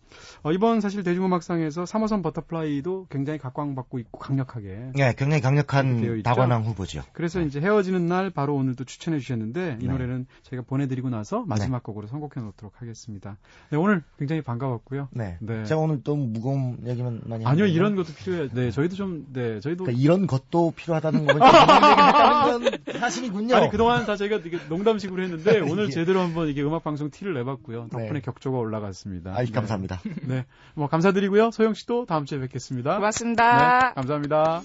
어, 이번 사실 대중음악상에서 3호선 버터플라이도 굉장히 각광받고 있고 강력하게. 네, 굉장히 강력한 다관왕 후보죠. 그래서 네. 이제 헤어지는 날 바로 오늘 도 추천해 주셨는데 이 네. 노래는 저희가 보내드리고 나서 마지막 네. 곡으로 선곡해 놓도록 하겠습니다. 네, 오늘 굉장히 반가웠고요. 네. 네. 제가 오늘 또 무거운 얘기만 많이 아니요, 이런 것도 필요해요. 네, 저희도 좀, 네, 저희도. 그러니까 이런 것도 필요하다는 <laughs> 거는 건 사실이군요. 아니 그동안 다 저희가 되게 농담식으로 했는데 <laughs> 오늘 제대로 한번 이게 음악 방송 티를 내봤고요. 덕분에 네. 격조가 올라갔습니다. 아, 감사합니다. <laughs> 네, 뭐 감사드리고요. 소영 씨도 다음 주에 뵙겠습니다. 고맙습니다. 네, 감사합니다.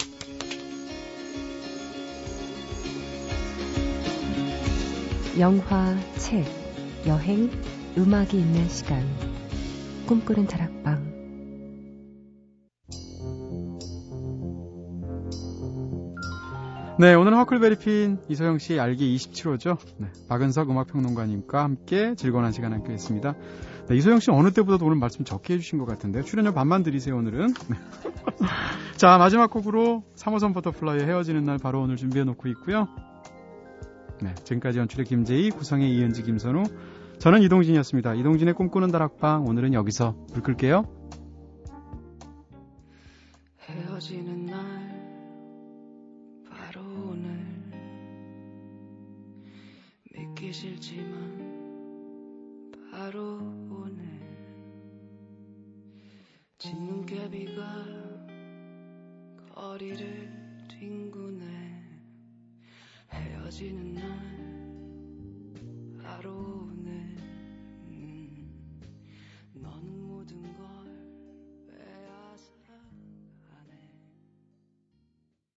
영화, 책, 여행, 음악이 있는 시간. 꿈꾸는 다락방. 네, 오늘은 허클베리핀 이소영 씨 얄개 27호죠. 네, 박은석 음악평론가님과 함께 즐거운 한 시간 함께 했습니다. 네, 이소영 씨 어느 때보다도 오늘 말씀 적게 해주신 것 같은데 출연료 반만 드리세요, 오늘은. 네. <laughs> 자, 마지막 곡으로 3호선 버터플라이의 헤어지는 날 바로 오늘 준비해 놓고 있고요. 네, 지금까지 연출의 김재희, 구성의 이은지, 김선우, 저는 이동진이었습니다. 이동진의 꿈꾸는 다락방 오늘은 여기서 불 끌게요. 헤어지는 듣기 싫지만 바로 오늘 진눈깨비가 거리를 뒹구네 헤어지는 날 바로 오늘. 음, 너는 모든 걸